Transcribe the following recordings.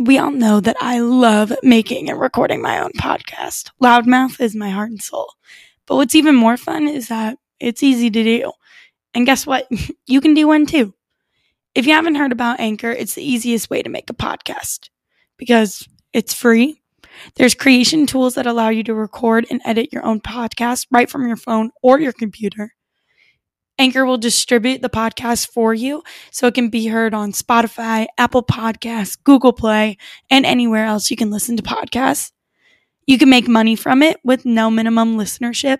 we all know that I love making and recording my own podcast. Loudmouth is my heart and soul. But what's even more fun is that it's easy to do. And guess what? you can do one too. If you haven't heard about Anchor, it's the easiest way to make a podcast because it's free. There's creation tools that allow you to record and edit your own podcast right from your phone or your computer. Anchor will distribute the podcast for you so it can be heard on Spotify, Apple Podcasts, Google Play, and anywhere else you can listen to podcasts. You can make money from it with no minimum listenership.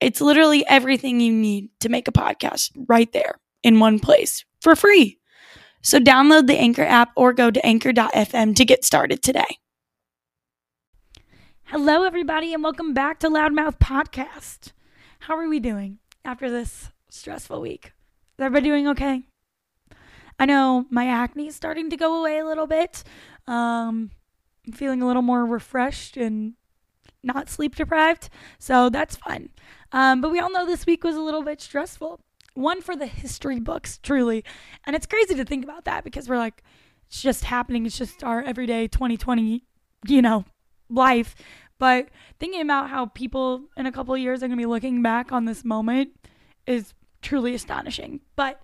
It's literally everything you need to make a podcast right there in one place for free. So download the Anchor app or go to anchor.fm to get started today. Hello, everybody, and welcome back to Loudmouth Podcast. How are we doing? After this stressful week. Is everybody doing okay? I know my acne is starting to go away a little bit. Um, I'm feeling a little more refreshed and not sleep deprived, so that's fun. Um, but we all know this week was a little bit stressful. One for the history books, truly. And it's crazy to think about that because we're like, it's just happening. It's just our everyday 2020, you know, life. But thinking about how people in a couple years are going to be looking back on this moment is truly astonishing. But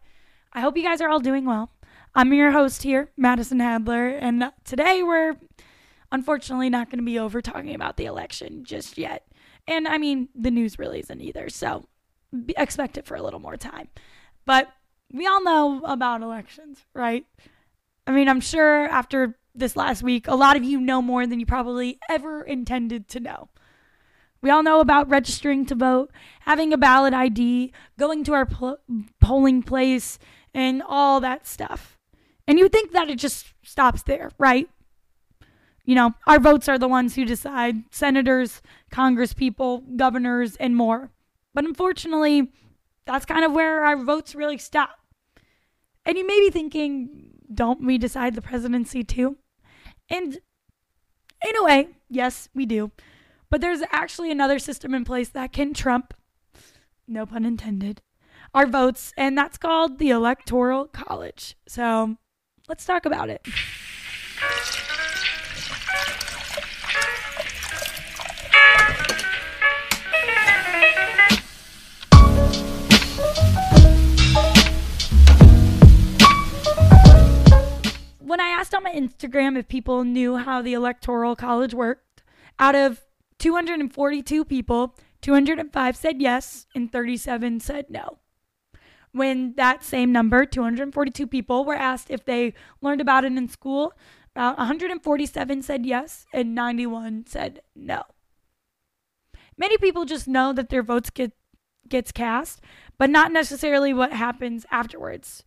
I hope you guys are all doing well. I'm your host here, Madison Hadler, and today we're unfortunately not going to be over talking about the election just yet. And I mean, the news really isn't either, so expect it for a little more time. But we all know about elections, right? I mean, I'm sure after this last week, a lot of you know more than you probably ever intended to know. We all know about registering to vote, having a ballot ID, going to our pl- polling place, and all that stuff. And you think that it just stops there, right? You know, our votes are the ones who decide senators, congresspeople, governors, and more. But unfortunately, that's kind of where our votes really stop. And you may be thinking, don't we decide the presidency too? And in a way, yes, we do. But there's actually another system in place that can trump, no pun intended, our votes, and that's called the Electoral College. So let's talk about it. Instagram if people knew how the Electoral College worked, out of 242 people, 205 said yes and 37 said no. When that same number, 242 people, were asked if they learned about it in school, about 147 said yes and 91 said no. Many people just know that their votes get gets cast, but not necessarily what happens afterwards.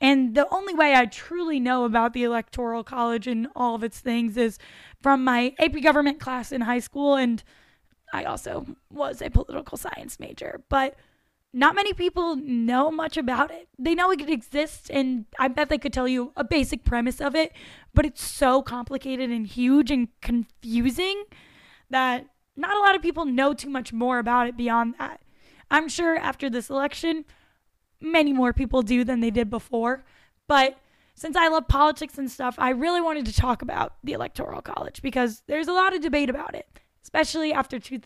And the only way I truly know about the Electoral College and all of its things is from my AP government class in high school. And I also was a political science major. But not many people know much about it. They know it exists, and I bet they could tell you a basic premise of it, but it's so complicated and huge and confusing that not a lot of people know too much more about it beyond that. I'm sure after this election, many more people do than they did before. But since I love politics and stuff, I really wanted to talk about the Electoral College because there's a lot of debate about it, especially after two,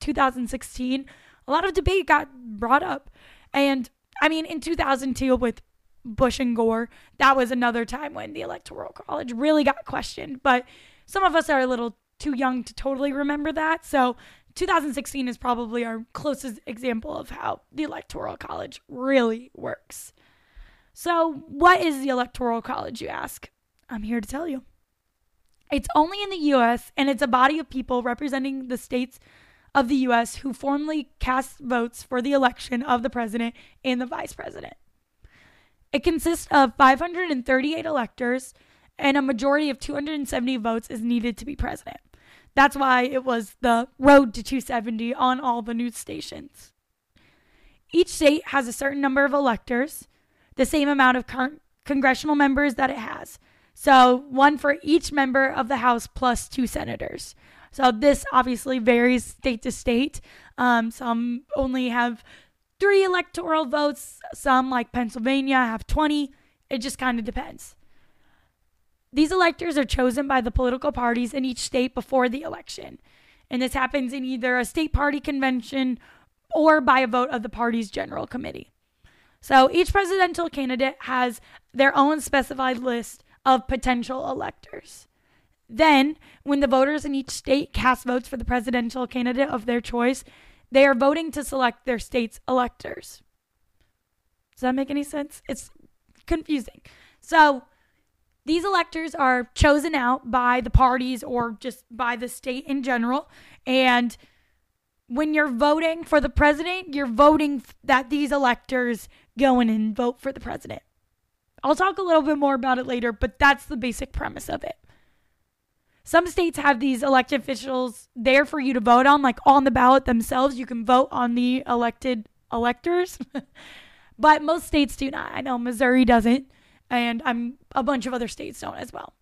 2016. A lot of debate got brought up. And I mean, in 2002 with Bush and Gore, that was another time when the Electoral College really got questioned. But some of us are a little too young to totally remember that. So 2016 is probably our closest example of how the Electoral College really works. So, what is the Electoral College, you ask? I'm here to tell you. It's only in the US, and it's a body of people representing the states of the US who formally cast votes for the election of the president and the vice president. It consists of 538 electors, and a majority of 270 votes is needed to be president. That's why it was the road to 270 on all the news stations. Each state has a certain number of electors, the same amount of con- congressional members that it has. So, one for each member of the House plus two senators. So, this obviously varies state to state. Um, some only have three electoral votes, some, like Pennsylvania, have 20. It just kind of depends these electors are chosen by the political parties in each state before the election. And this happens in either a state party convention or by a vote of the party's general committee. So each presidential candidate has their own specified list of potential electors. Then, when the voters in each state cast votes for the presidential candidate of their choice, they are voting to select their state's electors. Does that make any sense? It's confusing. So, these electors are chosen out by the parties or just by the state in general. And when you're voting for the president, you're voting that these electors go in and vote for the president. I'll talk a little bit more about it later, but that's the basic premise of it. Some states have these elected officials there for you to vote on, like on the ballot themselves. You can vote on the elected electors, but most states do not. I know Missouri doesn't, and I'm a bunch of other states don't as well.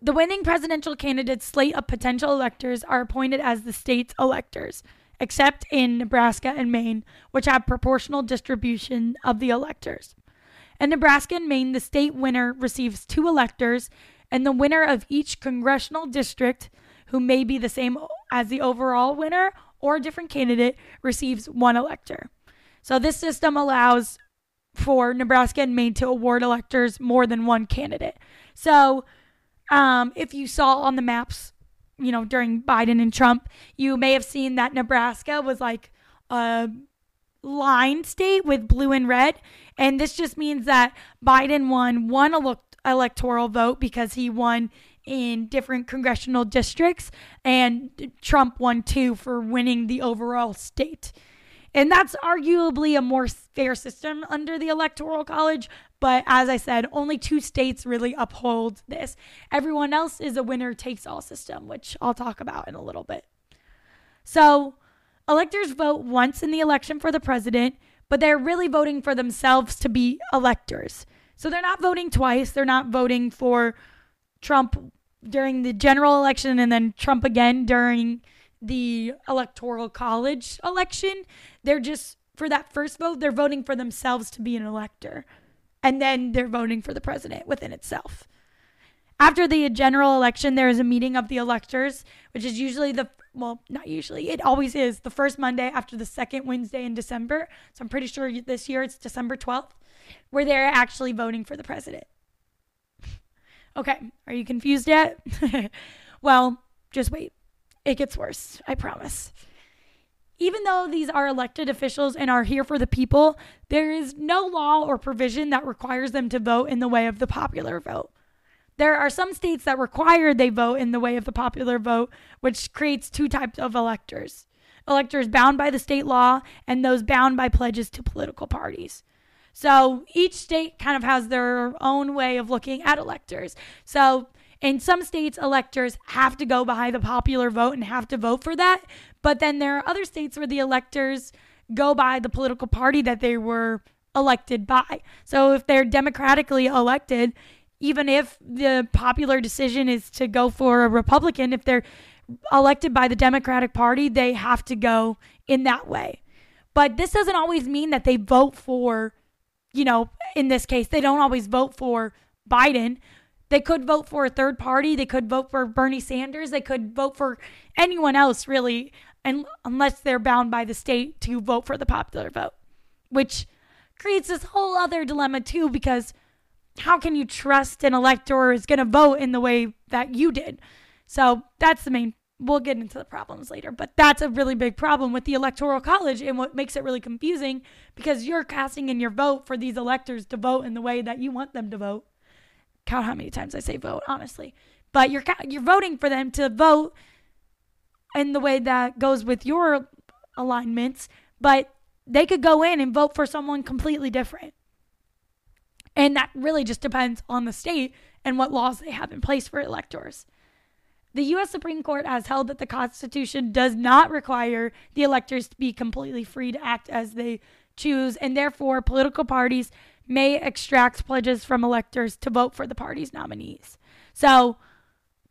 The winning presidential candidate's slate of potential electors are appointed as the state's electors, except in Nebraska and Maine, which have proportional distribution of the electors. In Nebraska and Maine, the state winner receives two electors and the winner of each congressional district, who may be the same as the overall winner or a different candidate, receives one elector. So this system allows for Nebraska and Maine to award electors more than one candidate. So um, if you saw on the maps, you know, during Biden and Trump, you may have seen that Nebraska was like a line state with blue and red. And this just means that Biden won one electoral vote because he won in different congressional districts, and Trump won two for winning the overall state. And that's arguably a more fair system under the Electoral College. But as I said, only two states really uphold this. Everyone else is a winner takes all system, which I'll talk about in a little bit. So, electors vote once in the election for the president, but they're really voting for themselves to be electors. So they're not voting twice. They're not voting for Trump during the general election and then Trump again during the electoral college election. They're just, for that first vote, they're voting for themselves to be an elector. And then they're voting for the president within itself. After the general election, there is a meeting of the electors, which is usually the, well, not usually, it always is the first Monday after the second Wednesday in December. So I'm pretty sure this year it's December 12th where they're actually voting for the president. Okay, are you confused yet? well, just wait. It gets worse, I promise. Even though these are elected officials and are here for the people, there is no law or provision that requires them to vote in the way of the popular vote. There are some states that require they vote in the way of the popular vote, which creates two types of electors electors bound by the state law and those bound by pledges to political parties. So each state kind of has their own way of looking at electors. So in some states, electors have to go by the popular vote and have to vote for that. But then there are other states where the electors go by the political party that they were elected by. So if they're democratically elected, even if the popular decision is to go for a Republican, if they're elected by the Democratic Party, they have to go in that way. But this doesn't always mean that they vote for you know, in this case, they don't always vote for Biden. They could vote for a third party. They could vote for Bernie Sanders. They could vote for anyone else, really, and unless they're bound by the state to vote for the popular vote, which creates this whole other dilemma too. Because how can you trust an elector is going to vote in the way that you did? So that's the main we'll get into the problems later, but that's a really big problem with the electoral college and what makes it really confusing because you're casting in your vote for these electors to vote in the way that you want them to vote. Count how many times I say vote, honestly. But you're you're voting for them to vote in the way that goes with your alignments, but they could go in and vote for someone completely different. And that really just depends on the state and what laws they have in place for electors. The U.S. Supreme Court has held that the Constitution does not require the electors to be completely free to act as they choose, and therefore political parties may extract pledges from electors to vote for the party's nominees. So,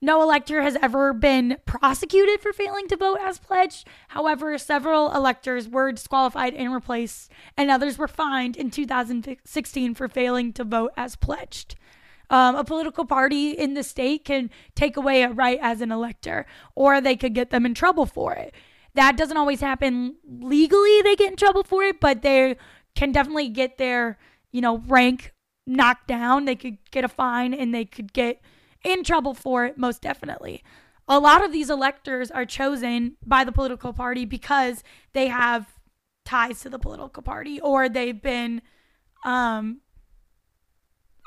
no elector has ever been prosecuted for failing to vote as pledged. However, several electors were disqualified and replaced, and others were fined in 2016 for failing to vote as pledged. Um, a political party in the state can take away a right as an elector, or they could get them in trouble for it. That doesn't always happen legally, they get in trouble for it, but they can definitely get their, you know, rank knocked down. They could get a fine and they could get in trouble for it, most definitely. A lot of these electors are chosen by the political party because they have ties to the political party or they've been um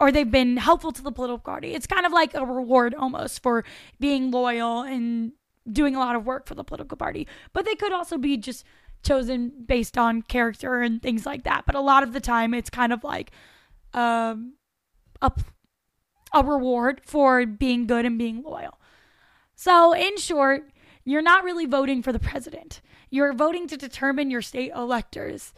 or they've been helpful to the political party. It's kind of like a reward almost for being loyal and doing a lot of work for the political party. But they could also be just chosen based on character and things like that. But a lot of the time, it's kind of like um, a, a reward for being good and being loyal. So, in short, you're not really voting for the president. You're voting to determine your state electors.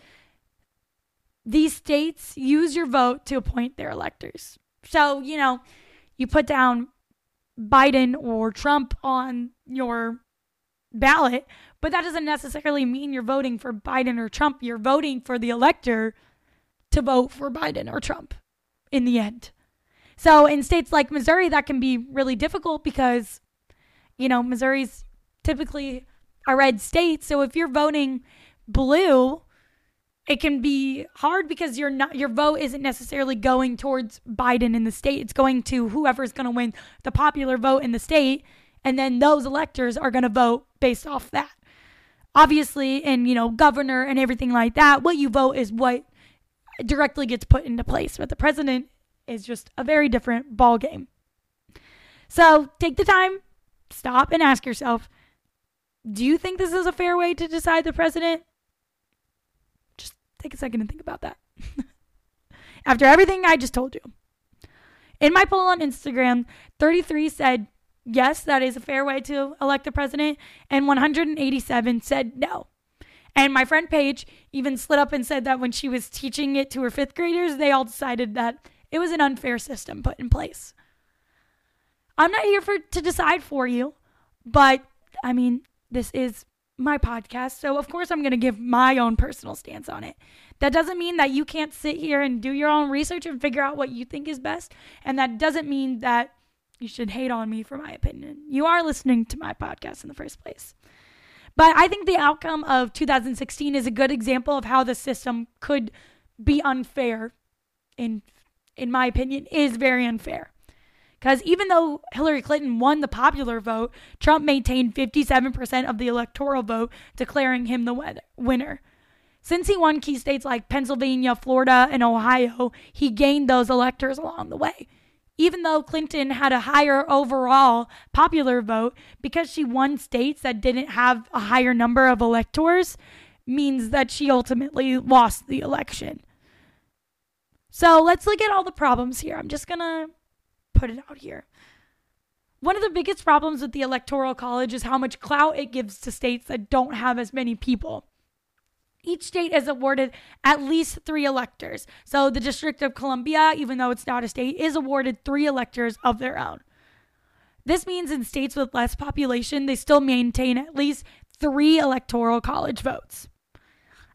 These states use your vote to appoint their electors. So, you know, you put down Biden or Trump on your ballot, but that doesn't necessarily mean you're voting for Biden or Trump. You're voting for the elector to vote for Biden or Trump in the end. So in states like Missouri, that can be really difficult because, you know, Missouri's typically a red state. So if you're voting blue, it can be hard because you're not your vote isn't necessarily going towards Biden in the state. It's going to whoever's going to win the popular vote in the state, and then those electors are going to vote based off that. Obviously, in you know governor and everything like that, what you vote is what directly gets put into place. But the president is just a very different ball game. So take the time, stop, and ask yourself: Do you think this is a fair way to decide the president? Take a second and think about that. After everything I just told you. In my poll on Instagram, 33 said yes, that is a fair way to elect a president, and 187 said no. And my friend Paige even slid up and said that when she was teaching it to her fifth graders, they all decided that it was an unfair system put in place. I'm not here for to decide for you, but I mean, this is my podcast. So, of course, I'm going to give my own personal stance on it. That doesn't mean that you can't sit here and do your own research and figure out what you think is best. And that doesn't mean that you should hate on me for my opinion. You are listening to my podcast in the first place. But I think the outcome of 2016 is a good example of how the system could be unfair in in my opinion is very unfair. Because even though Hillary Clinton won the popular vote, Trump maintained 57% of the electoral vote, declaring him the winner. Since he won key states like Pennsylvania, Florida, and Ohio, he gained those electors along the way. Even though Clinton had a higher overall popular vote, because she won states that didn't have a higher number of electors, means that she ultimately lost the election. So let's look at all the problems here. I'm just going to put it out here. One of the biggest problems with the Electoral College is how much clout it gives to states that don't have as many people. Each state is awarded at least three electors. So the District of Columbia, even though it's not a state, is awarded three electors of their own. This means in states with less population, they still maintain at least three electoral college votes.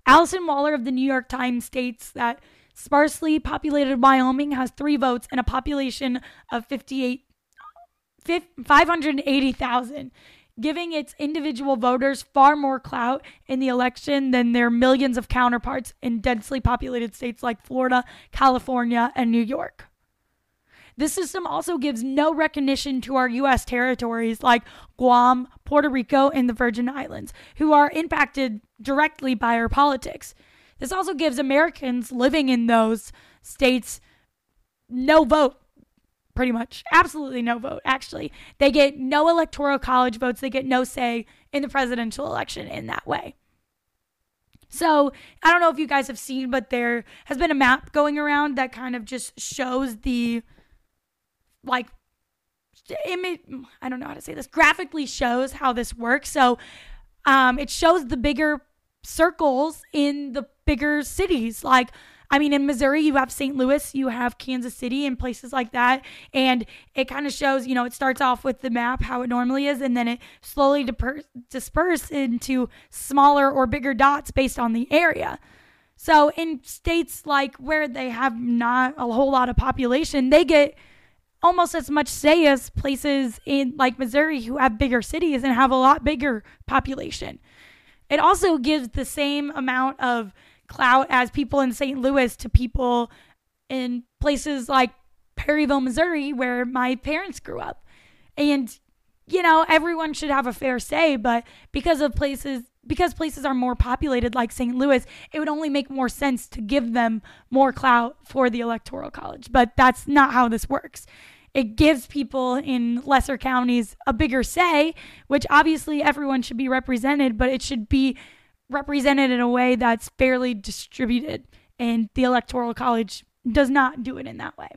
Allison Waller of the New York Times states that Sparsely populated Wyoming has three votes and a population of 58, 580,000, giving its individual voters far more clout in the election than their millions of counterparts in densely populated states like Florida, California, and New York. This system also gives no recognition to our U.S. territories like Guam, Puerto Rico, and the Virgin Islands, who are impacted directly by our politics. This also gives Americans living in those states no vote, pretty much. Absolutely no vote, actually. They get no electoral college votes, they get no say in the presidential election in that way. So, I don't know if you guys have seen, but there has been a map going around that kind of just shows the like image I don't know how to say this graphically shows how this works. So, um, it shows the bigger circles in the bigger cities. Like, I mean, in Missouri, you have St. Louis, you have Kansas City, and places like that. And it kind of shows, you know, it starts off with the map, how it normally is, and then it slowly disper- disperses into smaller or bigger dots based on the area. So in states like where they have not a whole lot of population, they get almost as much say as places in like Missouri who have bigger cities and have a lot bigger population. It also gives the same amount of clout as people in St. Louis to people in places like Perryville, Missouri, where my parents grew up. And, you know, everyone should have a fair say, but because of places, because places are more populated like St. Louis, it would only make more sense to give them more clout for the Electoral College. But that's not how this works. It gives people in lesser counties a bigger say, which obviously everyone should be represented, but it should be represented in a way that's fairly distributed. And the Electoral College does not do it in that way.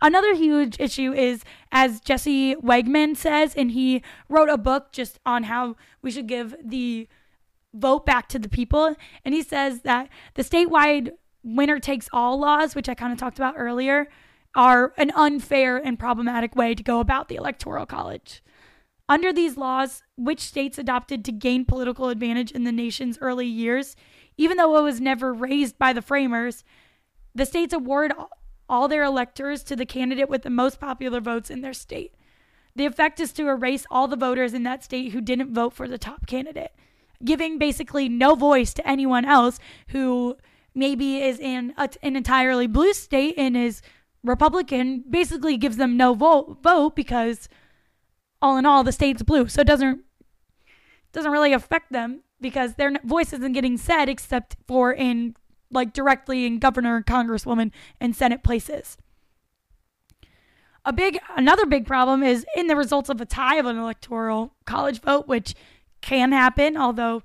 Another huge issue is, as Jesse Wegman says, and he wrote a book just on how we should give the vote back to the people. And he says that the statewide winner takes all laws, which I kind of talked about earlier, are an unfair and problematic way to go about the Electoral College. Under these laws, which states adopted to gain political advantage in the nation's early years, even though it was never raised by the framers, the states award all their electors to the candidate with the most popular votes in their state. The effect is to erase all the voters in that state who didn't vote for the top candidate, giving basically no voice to anyone else who maybe is in a, an entirely blue state and is Republican, basically gives them no vote vote because all in all the state's blue. So it doesn't doesn't really affect them because their voice isn't getting said except for in like directly in governor, congresswoman, and senate places. A big another big problem is in the results of a tie of an electoral college vote, which can happen, although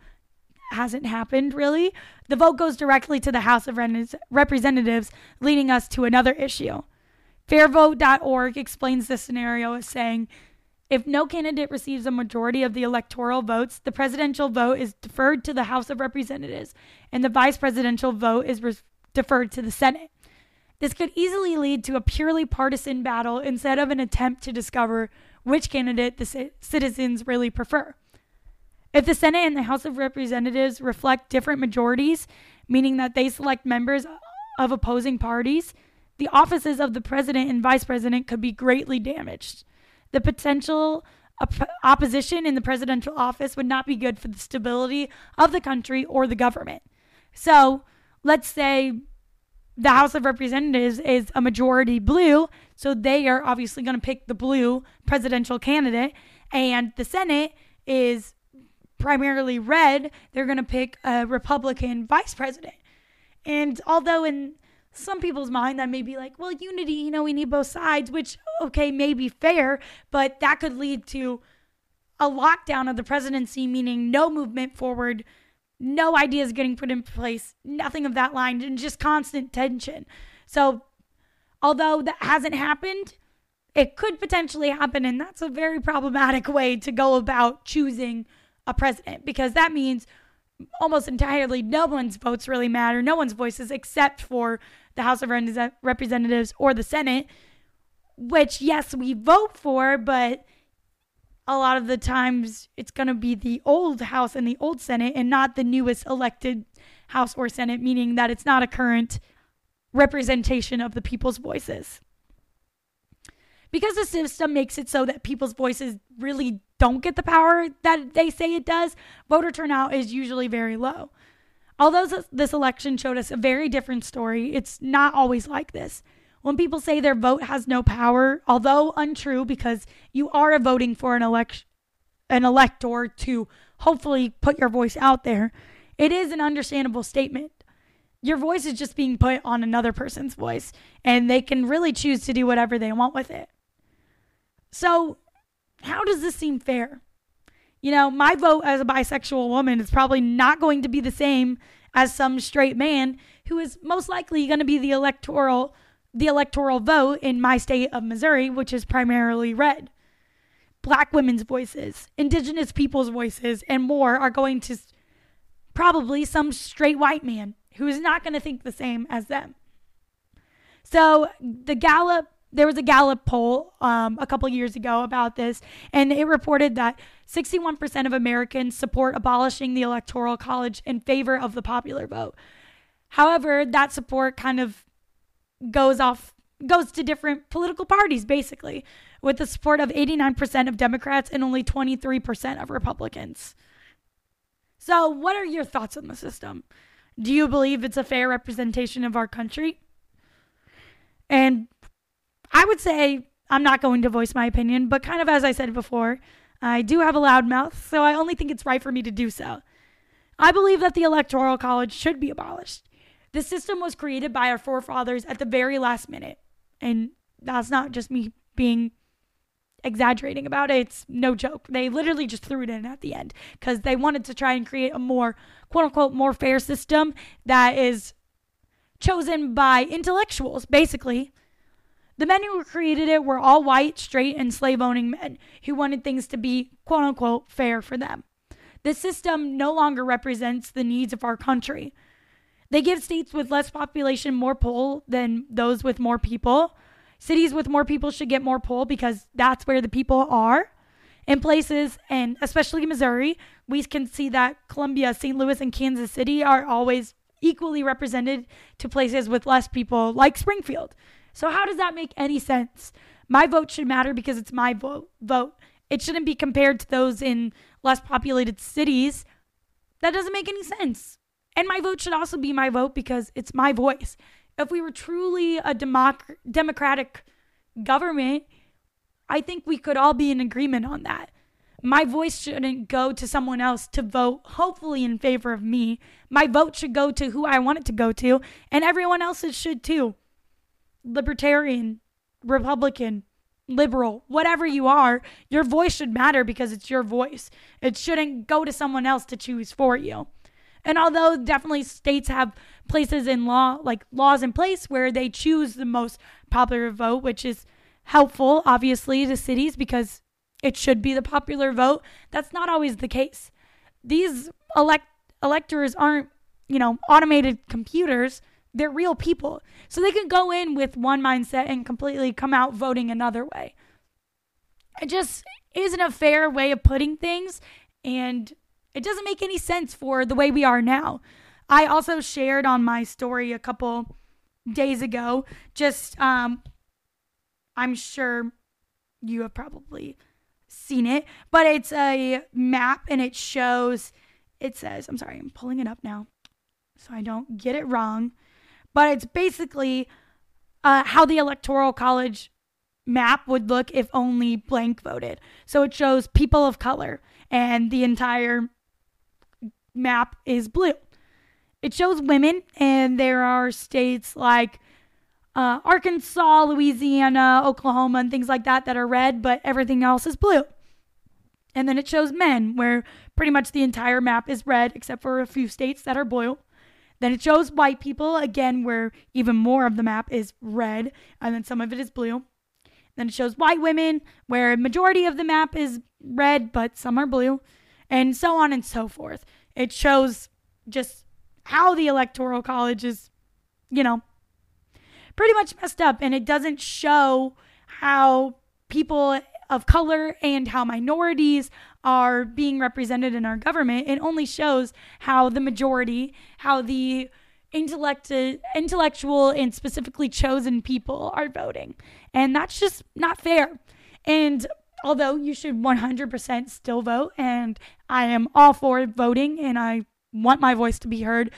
hasn't happened really. The vote goes directly to the House of Representatives, leading us to another issue. Fairvote.org explains this scenario as saying if no candidate receives a majority of the electoral votes, the presidential vote is deferred to the House of Representatives, and the vice presidential vote is re- deferred to the Senate. This could easily lead to a purely partisan battle instead of an attempt to discover which candidate the c- citizens really prefer. If the Senate and the House of Representatives reflect different majorities, meaning that they select members of opposing parties, the offices of the president and vice president could be greatly damaged. The potential op- opposition in the presidential office would not be good for the stability of the country or the government. So let's say the House of Representatives is a majority blue, so they are obviously going to pick the blue presidential candidate, and the Senate is primarily red, they're going to pick a Republican vice president. And although in some people's mind that may be like, well, unity, you know, we need both sides, which, okay, may be fair, but that could lead to a lockdown of the presidency, meaning no movement forward, no ideas getting put in place, nothing of that line, and just constant tension. So, although that hasn't happened, it could potentially happen, and that's a very problematic way to go about choosing a president because that means almost entirely no one's votes really matter, no one's voices except for the House of Representatives or the Senate, which, yes, we vote for, but a lot of the times it's going to be the old House and the old Senate and not the newest elected House or Senate, meaning that it's not a current representation of the people's voices. Because the system makes it so that people's voices really don't get the power that they say it does, voter turnout is usually very low. Although this election showed us a very different story, it's not always like this. When people say their vote has no power, although untrue because you are voting for an election an elector to hopefully put your voice out there, it is an understandable statement. Your voice is just being put on another person's voice, and they can really choose to do whatever they want with it. So, how does this seem fair? you know, my vote as a bisexual woman is probably not going to be the same as some straight man who is most likely going to be the electoral the electoral vote in my state of Missouri, which is primarily red. Black women's voices, indigenous people's voices, and more are going to probably some straight white man who is not going to think the same as them. So the Gallup there was a Gallup poll um, a couple years ago about this, and it reported that 61% of Americans support abolishing the Electoral College in favor of the popular vote. However, that support kind of goes off goes to different political parties, basically, with the support of 89% of Democrats and only 23% of Republicans. So, what are your thoughts on the system? Do you believe it's a fair representation of our country? And I would say I'm not going to voice my opinion, but kind of as I said before, I do have a loud mouth, so I only think it's right for me to do so. I believe that the Electoral College should be abolished. The system was created by our forefathers at the very last minute. And that's not just me being exaggerating about it. It's no joke. They literally just threw it in at the end because they wanted to try and create a more, quote unquote, more fair system that is chosen by intellectuals, basically. The men who created it were all white, straight, and slave owning men who wanted things to be, quote unquote, fair for them. This system no longer represents the needs of our country. They give states with less population more pull than those with more people. Cities with more people should get more pull because that's where the people are. In places, and especially Missouri, we can see that Columbia, St. Louis, and Kansas City are always equally represented to places with less people, like Springfield. So, how does that make any sense? My vote should matter because it's my vote. Vote. It shouldn't be compared to those in less populated cities. That doesn't make any sense. And my vote should also be my vote because it's my voice. If we were truly a democ- democratic government, I think we could all be in agreement on that. My voice shouldn't go to someone else to vote, hopefully in favor of me. My vote should go to who I want it to go to, and everyone else's should too. Libertarian, Republican, liberal, whatever you are, your voice should matter because it's your voice. It shouldn't go to someone else to choose for you. And although definitely states have places in law, like laws in place where they choose the most popular vote, which is helpful, obviously, to cities because it should be the popular vote, that's not always the case. These elect electors aren't, you know, automated computers. They're real people. So they can go in with one mindset and completely come out voting another way. It just isn't a fair way of putting things. And it doesn't make any sense for the way we are now. I also shared on my story a couple days ago, just, um, I'm sure you have probably seen it, but it's a map and it shows, it says, I'm sorry, I'm pulling it up now so I don't get it wrong, but it's basically uh, how the Electoral College map would look if only blank voted. So it shows people of color and the entire map is blue. It shows women, and there are states like uh, Arkansas, Louisiana, Oklahoma, and things like that that are red, but everything else is blue. And then it shows men, where pretty much the entire map is red, except for a few states that are blue. Then it shows white people, again, where even more of the map is red, and then some of it is blue. Then it shows white women, where a majority of the map is red, but some are blue, and so on and so forth. It shows just how the electoral college is, you know, pretty much messed up. And it doesn't show how people of color and how minorities are being represented in our government. It only shows how the majority, how the intellect, intellectual and specifically chosen people are voting. And that's just not fair. And although you should 100% still vote, and I am all for voting and I want my voice to be heard,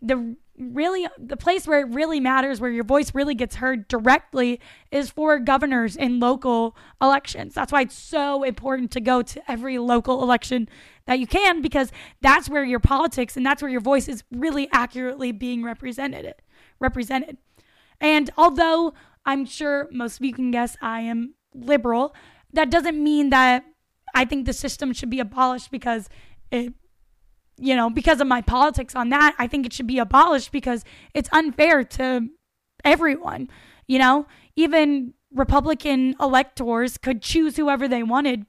the really the place where it really matters where your voice really gets heard directly is for governors in local elections. That's why it's so important to go to every local election that you can because that's where your politics and that's where your voice is really accurately being represented represented. And although i'm sure most of you can guess i am liberal that doesn't mean that I think the system should be abolished because it you know, because of my politics on that, I think it should be abolished because it's unfair to everyone. You know, even Republican electors could choose whoever they wanted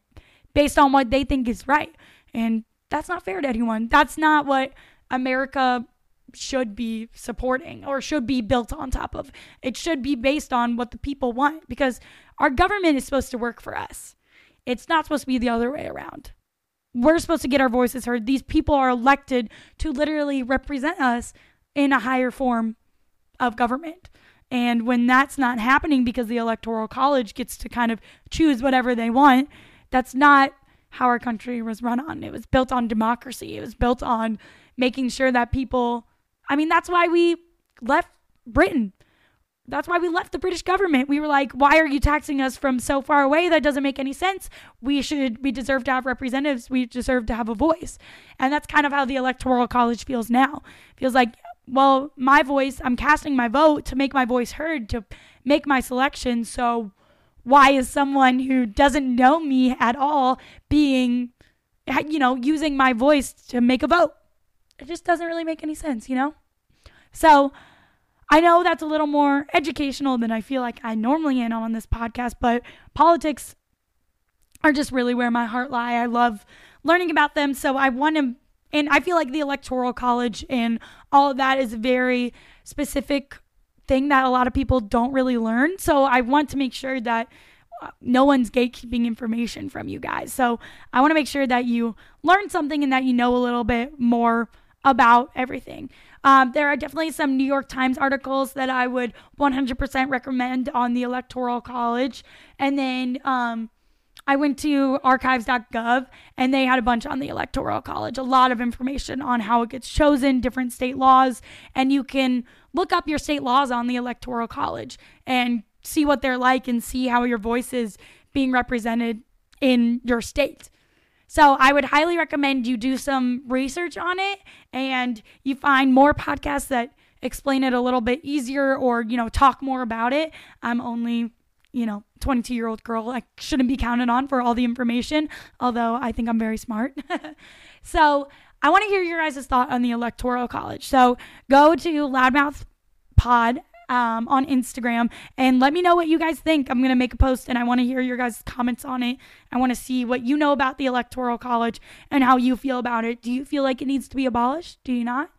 based on what they think is right. And that's not fair to anyone. That's not what America should be supporting or should be built on top of. It should be based on what the people want because our government is supposed to work for us. It's not supposed to be the other way around. We're supposed to get our voices heard. These people are elected to literally represent us in a higher form of government. And when that's not happening because the Electoral College gets to kind of choose whatever they want, that's not how our country was run on. It was built on democracy. It was built on making sure that people, I mean, that's why we left Britain. That's why we left the British government. We were like, why are you taxing us from so far away? That doesn't make any sense. We should, we deserve to have representatives. We deserve to have a voice. And that's kind of how the Electoral College feels now. Feels like, well, my voice, I'm casting my vote to make my voice heard, to make my selection. So why is someone who doesn't know me at all being, you know, using my voice to make a vote? It just doesn't really make any sense, you know? So I know that's a little more educational than I feel like I normally am on this podcast, but politics are just really where my heart lie. I love learning about them. So I want to, and I feel like the Electoral College and all of that is a very specific thing that a lot of people don't really learn. So I want to make sure that uh, no one's gatekeeping information from you guys. So I want to make sure that you learn something and that you know a little bit more about everything. Um, there are definitely some New York Times articles that I would 100% recommend on the Electoral College. And then um, I went to archives.gov and they had a bunch on the Electoral College, a lot of information on how it gets chosen, different state laws, and you can look up your state laws on the Electoral College and see what they're like and see how your voice is being represented in your state. So I would highly recommend you do some research on it and you find more podcasts that explain it a little bit easier or, you know, talk more about it. I'm only, you know, 22 year old girl. I shouldn't be counted on for all the information, although I think I'm very smart. so I want to hear your guys' thought on the Electoral College. So go to Loudmouth Pod um, on Instagram and let me know what you guys think. I'm going to make a post and I want to hear your guys' comments on it. I want to see what you know about the Electoral College and how you feel about it. Do you feel like it needs to be abolished? Do you not?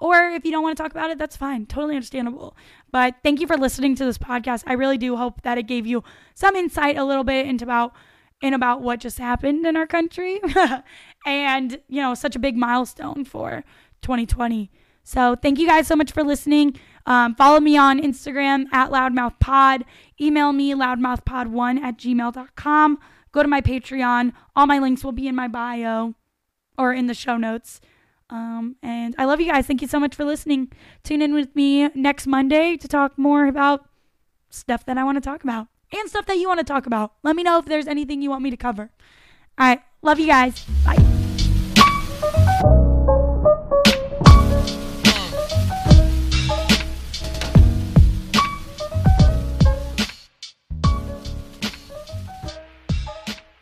Or if you don't want to talk about it, that's fine. Totally understandable. But thank you for listening to this podcast. I really do hope that it gave you some insight a little bit into about in about what just happened in our country and, you know, such a big milestone for 2020. So thank you guys so much for listening. Um, follow me on Instagram at loudmouthpod. Email me loudmouthpod1 at gmail.com. Go to my Patreon. All my links will be in my bio or in the show notes. Um, and I love you guys. Thank you so much for listening. Tune in with me next Monday to talk more about stuff that I want to talk about and stuff that you want to talk about. Let me know if there's anything you want me to cover. All right. Love you guys. Bye.